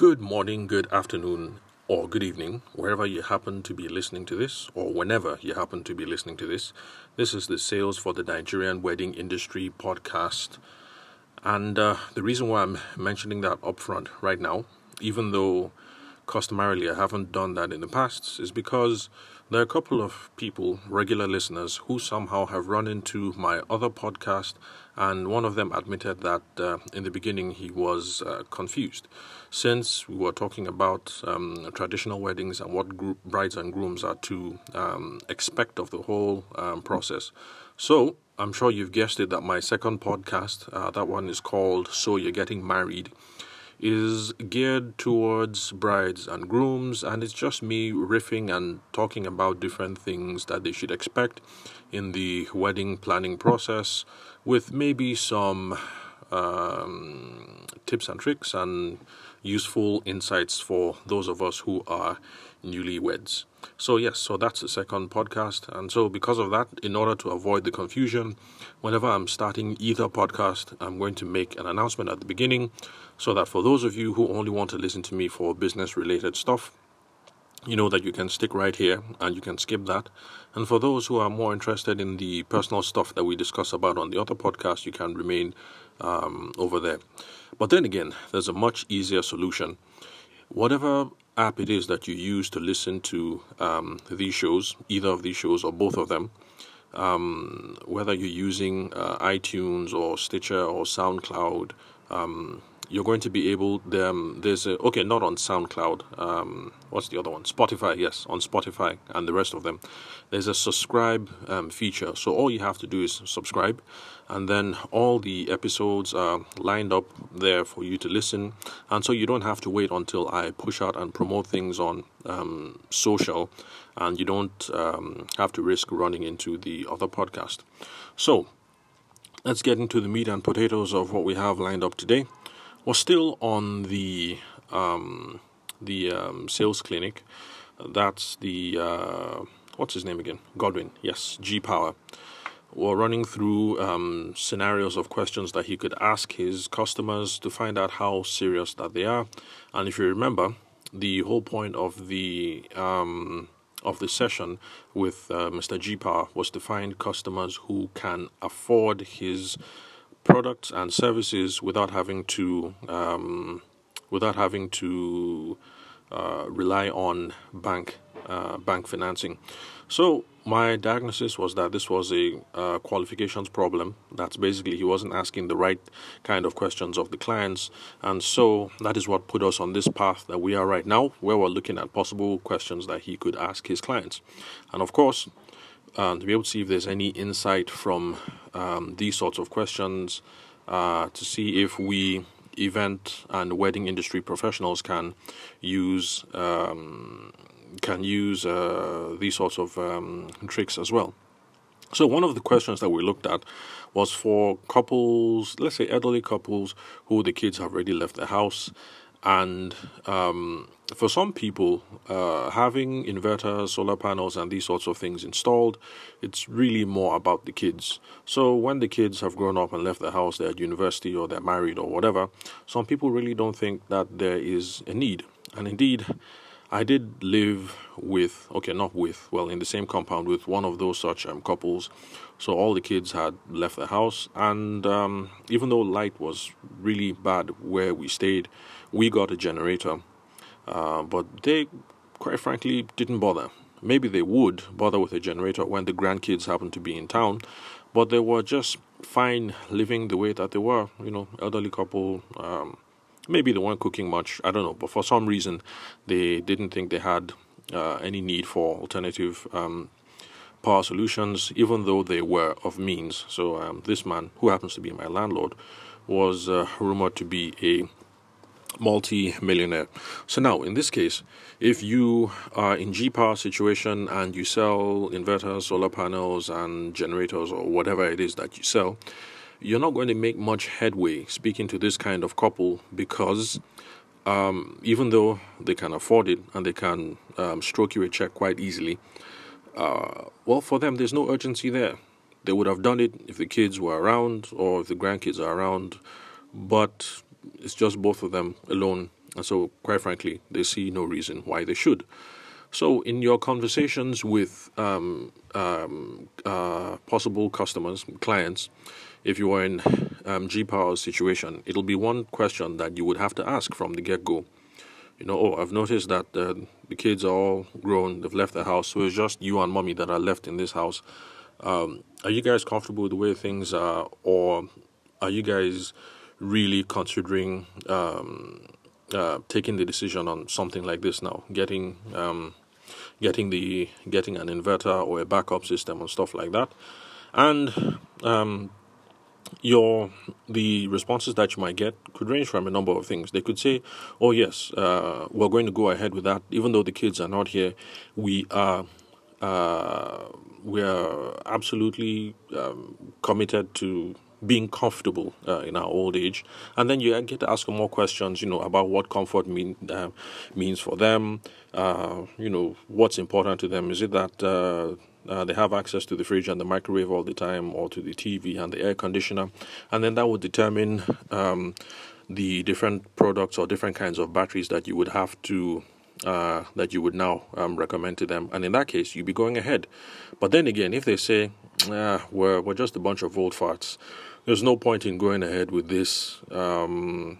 Good morning, good afternoon, or good evening, wherever you happen to be listening to this, or whenever you happen to be listening to this. This is the Sales for the Nigerian Wedding Industry podcast. And uh, the reason why I'm mentioning that upfront right now, even though customarily I haven't done that in the past, is because there are a couple of people, regular listeners, who somehow have run into my other podcast, and one of them admitted that uh, in the beginning he was uh, confused. Since we were talking about um, traditional weddings and what brides and grooms are to um, expect of the whole um, process. So, I'm sure you've guessed it that my second podcast, uh, that one is called So You're Getting Married is geared towards brides and grooms, and it's just me riffing and talking about different things that they should expect in the wedding planning process, with maybe some um, tips and tricks and useful insights for those of us who are newlyweds. So, yes, so that's the second podcast. And so, because of that, in order to avoid the confusion, whenever I'm starting either podcast, I'm going to make an announcement at the beginning so that for those of you who only want to listen to me for business related stuff, you know that you can stick right here and you can skip that. And for those who are more interested in the personal stuff that we discuss about on the other podcast, you can remain um, over there. But then again, there's a much easier solution. Whatever app it is that you use to listen to um, these shows, either of these shows or both of them, um, whether you're using uh, iTunes or Stitcher or SoundCloud, um, you're going to be able there's a, okay not on soundcloud um, what's the other one? Spotify yes on spotify and the rest of them. There's a subscribe um, feature. So all you have to do is subscribe and then all the episodes are lined up there for you to listen. And so you don't have to wait until i push out and promote things on um, social and you don't um, have to risk running into the other podcast. So let's get into the meat and potatoes of what we have lined up today was still on the um, the um, sales clinic. That's the uh, what's his name again? Godwin. Yes, G Power. We're running through um, scenarios of questions that he could ask his customers to find out how serious that they are. And if you remember, the whole point of the um, of the session with uh, Mr. G Power was to find customers who can afford his products and services without having to um, without having to uh, rely on bank uh, bank financing. So my diagnosis was that this was a uh, qualifications problem. That's basically he wasn't asking the right kind of questions of the clients, and so that is what put us on this path that we are right now, where we're looking at possible questions that he could ask his clients, and of course uh, to be able to see if there's any insight from um, these sorts of questions, uh, to see if we event and wedding industry professionals can use um, can use uh, these sorts of um, tricks as well. So one of the questions that we looked at was for couples, let's say elderly couples who the kids have already left the house and um, for some people, uh, having inverters, solar panels, and these sorts of things installed, it's really more about the kids. So when the kids have grown up and left the house, they're at university or they're married or whatever, some people really don't think that there is a need. And indeed, I did live with, okay, not with, well, in the same compound with one of those such um, couples. So all the kids had left the house, and um, even though light was really bad where we stayed, we got a generator. Uh, but they, quite frankly, didn't bother. Maybe they would bother with a generator when the grandkids happened to be in town, but they were just fine living the way that they were, you know, elderly couple. Um, maybe they weren't cooking much. I don't know, but for some reason, they didn't think they had uh, any need for alternative um, power solutions, even though they were of means. So um, this man, who happens to be my landlord, was uh, rumored to be a multi-millionaire. So now, in this case, if you are in G power situation and you sell inverters, solar panels, and generators, or whatever it is that you sell, you're not going to make much headway speaking to this kind of couple because um, even though they can afford it and they can um, stroke you a check quite easily, uh, well, for them, there's no urgency there. They would have done it if the kids were around or if the grandkids are around, but it's just both of them alone And so, quite frankly, they see no reason why they should. So, in your conversations with um, um, uh, possible customers, clients, if you are in um, G Power's situation, it'll be one question that you would have to ask from the get go. You know, oh, I've noticed that uh, the kids are all grown, they've left the house, so it's just you and mommy that are left in this house. Um, are you guys comfortable with the way things are, or are you guys really considering um, uh, taking the decision on something like this now, getting um, getting the getting an inverter or a backup system and stuff like that, and um, your the responses that you might get could range from a number of things. They could say, "Oh yes, uh, we're going to go ahead with that, even though the kids are not here. We are." Uh, we are absolutely um, committed to being comfortable uh, in our old age, and then you get to ask more questions, you know, about what comfort mean uh, means for them. Uh, you know, what's important to them. Is it that uh, they have access to the fridge and the microwave all the time, or to the TV and the air conditioner, and then that would determine um, the different products or different kinds of batteries that you would have to uh, that you would now um, recommend to them. And in that case, you'd be going ahead. But then again, if they say, ah, we're, we're just a bunch of old farts, there's no point in going ahead with this. Um,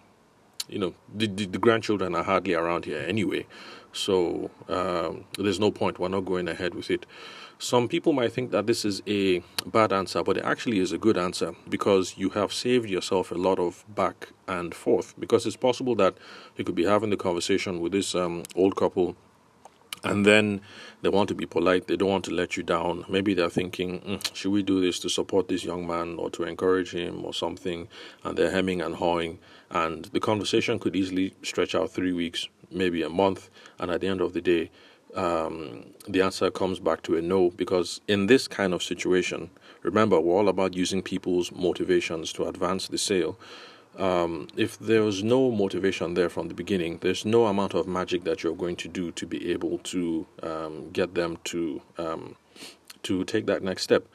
you know, the, the, the, grandchildren are hardly around here anyway. So um, there's no point. We're not going ahead with it. Some people might think that this is a bad answer, but it actually is a good answer because you have saved yourself a lot of back and forth. Because it's possible that you could be having the conversation with this um, old couple and then they want to be polite. They don't want to let you down. Maybe they're thinking mm, should we do this to support this young man or to encourage him or something? And they're hemming and hawing. And the conversation could easily stretch out three weeks maybe a month. And at the end of the day um, the answer comes back to a no. Because in this kind of situation remember we're all about using people's motivations to advance the sale um, if there's no motivation there from the beginning, there's no amount of magic that you're going to do to be able to um, get them to um, to take that next step.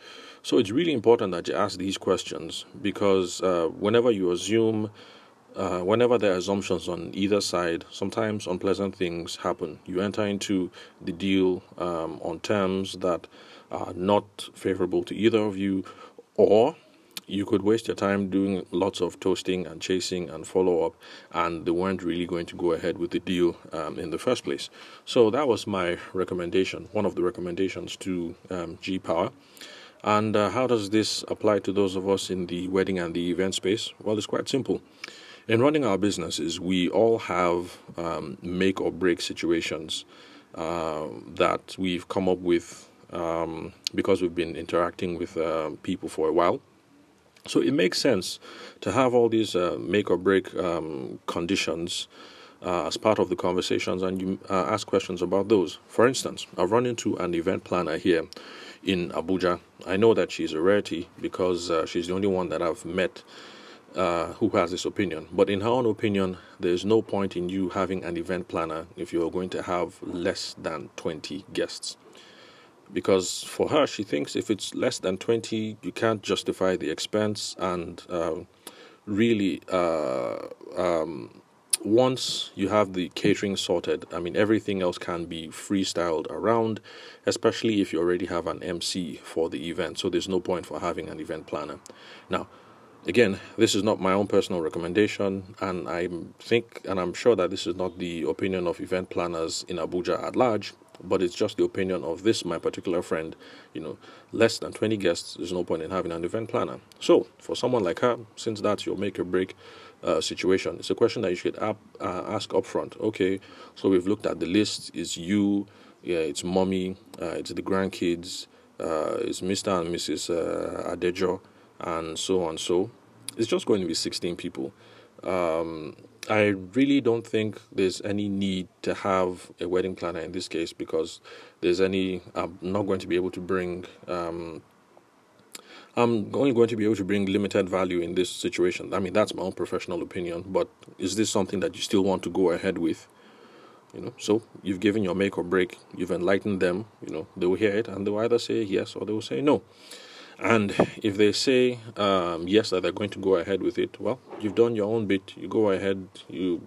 So it's really important that you ask these questions because uh, whenever you assume, uh, whenever there are assumptions on either side, sometimes unpleasant things happen. You enter into the deal um, on terms that are not favorable to either of you, or you could waste your time doing lots of toasting and chasing and follow up, and they weren't really going to go ahead with the deal um, in the first place. So that was my recommendation, one of the recommendations to um, G Power. And uh, how does this apply to those of us in the wedding and the event space? Well, it's quite simple. In running our businesses, we all have um, make or break situations uh, that we've come up with um, because we've been interacting with uh, people for a while. So it makes sense to have all these uh, make or break um, conditions uh, as part of the conversations and you uh, ask questions about those. For instance, I've run into an event planner here in Abuja. I know that she's a rarity because uh, she's the only one that I've met uh, who has this opinion. But in her own opinion, there's no point in you having an event planner if you're going to have less than 20 guests because for her, she thinks if it's less than 20, you can't justify the expense. And uh, really, uh, um, once you have the catering sorted, I mean, everything else can be freestyled around, especially if you already have an MC for the event. So there's no point for having an event planner. Now, again, this is not my own personal recommendation, and I think and I'm sure that this is not the opinion of event planners in Abuja at large but it's just the opinion of this my particular friend you know less than 20 guests there's no point in having an event planner. So for someone like her since that's your make or break uh, situation it's a question that you should uh, ask up front okay so we've looked at the list. It's you yeah it's mommy uh, it's the grandkids uh, it's mr and mrs uh, adejo and so on. So it's just going to be 16 people. Um, I really don't think there's any need to have a wedding planner in this case because there's any. I'm not going to be able to bring. Um, I'm only going to be able to bring limited value in this situation. I mean, that's my own professional opinion. But is this something that you still want to go ahead with? You know, so you've given your make or break. You've enlightened them. You know, they will hear it and they will either say yes or they will say no. And if they say um, yes, that they're going to go ahead with it, well, you've done your own bit. You go ahead, you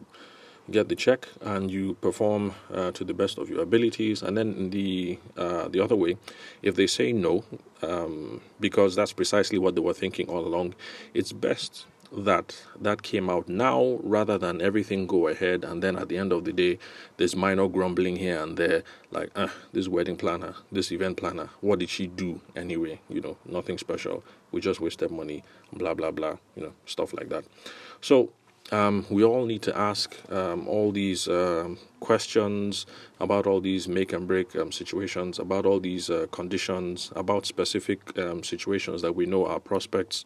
get the check and you perform uh, to the best of your abilities. And then the uh, the other way, if they say no, um, because that's precisely what they were thinking all along, it's best that that came out now rather than everything go ahead. And then at the end of the day there's minor grumbling here and there like ah this wedding planner this event planner what did she do anyway? You know nothing special. We just wasted money blah blah blah you know stuff like that. So um, we all need to ask um, all these um, questions about all these make and break um, situations, about all these uh, conditions, about specific um, situations that we know our prospects,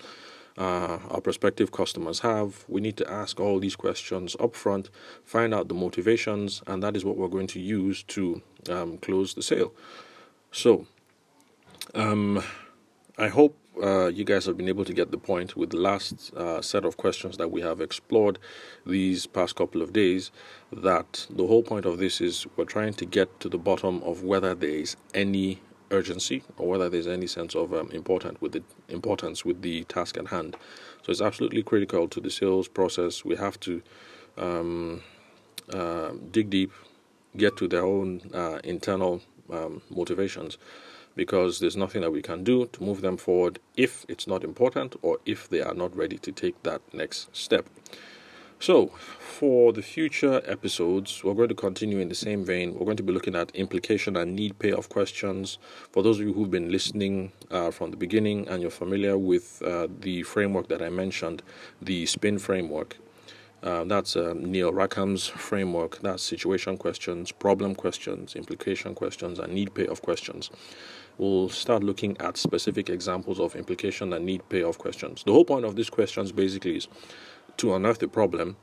uh, our prospective customers have. We need to ask all these questions up front, find out the motivations, and that is what we're going to use to um, close the sale. So, I hope uh, you guys have been able to get the point with the last uh, set of questions that we have explored these past couple of days. That the whole point of this is we're trying to get to the bottom of whether there is any urgency or whether there's any sense of um, important with the importance with the task at hand. So it's absolutely critical to the sales process. We have to um, uh, dig deep, get to their own uh, internal um, motivations because there's nothing that we can do to move them forward if it's not important or if they are not ready to take that next step. So, for the future episodes, we're going to continue in the same vein. We're going to be looking at implication and need payoff questions. For those of you who've been listening uh, from the beginning and you're familiar with uh, the framework that I mentioned, the SPIN framework, uh, that's uh, Neil Rackham's framework. That's situation questions, problem questions, implication questions, and need payoff questions we'll start looking at specific examples of implication and need payoff questions. The whole point of these questions basically is to unearth the problem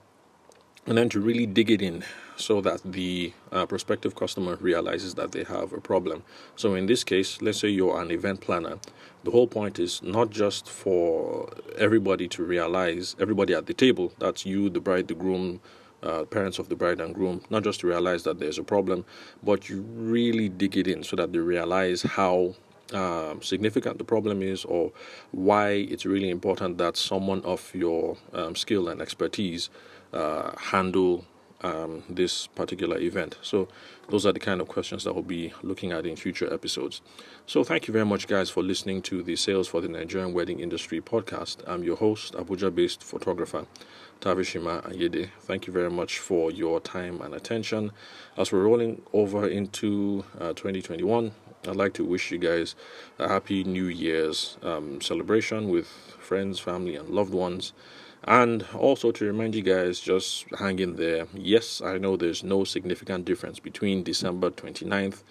and then to really dig it in so that the uh, prospective customer realizes that they have a problem. So, in this case, let's say you're an event planner. The whole point is not just for everybody to realize, everybody at the table, that's you, the bride, the groom, uh, parents of the bride and groom, not just to realize that there's a problem, but you really dig it in so that they realize how um, significant the problem is or why it's really important that someone of your um, skill and expertise uh, handle um, this particular event. So, those are the kind of questions that we'll be looking at in future episodes. So, thank you very much, guys, for listening to the Sales for the Nigerian Wedding Industry podcast. I'm your host, Abuja based photographer. Tavishima Ayede. Thank you very much for your time and attention. As we're rolling over into uh, 2021, I'd like to wish you guys a happy New Year's um, celebration with friends, family, and loved ones. And also to remind you guys, just hang in there. Yes, I know there's no significant difference between December 29th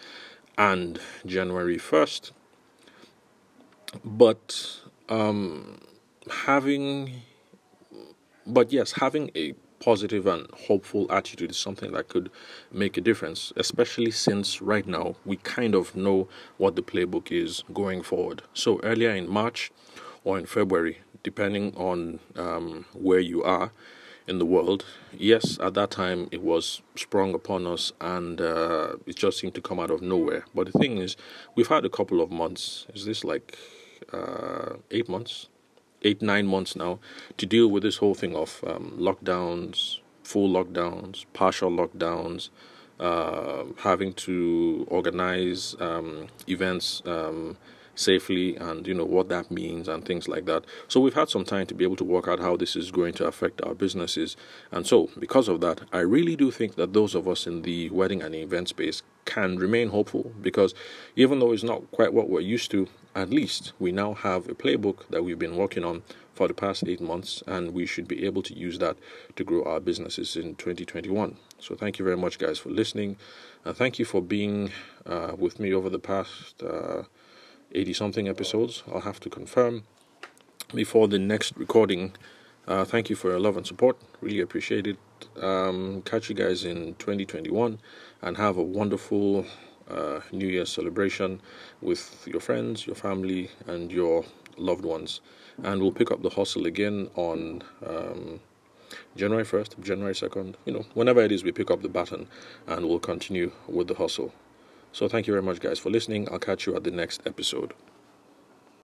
and January 1st, but um, having but yes, having a positive and hopeful attitude is something that could make a difference, especially since right now we kind of know what the playbook is going forward. So, earlier in March or in February, depending on um, where you are in the world, yes, at that time it was sprung upon us and uh, it just seemed to come out of nowhere. But the thing is, we've had a couple of months. Is this like uh, eight months? Eight nine months now to deal with this whole thing of um, lockdowns, full lockdowns, partial lockdowns, uh, having to organize um, events um, safely, and you know what that means and things like that. So we've had some time to be able to work out how this is going to affect our businesses, and so because of that, I really do think that those of us in the wedding and event space can remain hopeful because even though it's not quite what we're used to, at least we now have a playbook that we've been working on for the past eight months, and we should be able to use that to grow our businesses in 2021. So, thank you very much, guys, for listening, and thank you for being uh, with me over the past 80 uh, something episodes. I'll have to confirm before the next recording. Uh, thank you for your love and support. Really appreciate it. Um, catch you guys in 2021 and have a wonderful uh, New Year celebration with your friends, your family, and your loved ones. And we'll pick up the hustle again on um, January 1st, January 2nd, you know, whenever it is, we pick up the baton and we'll continue with the hustle. So, thank you very much, guys, for listening. I'll catch you at the next episode.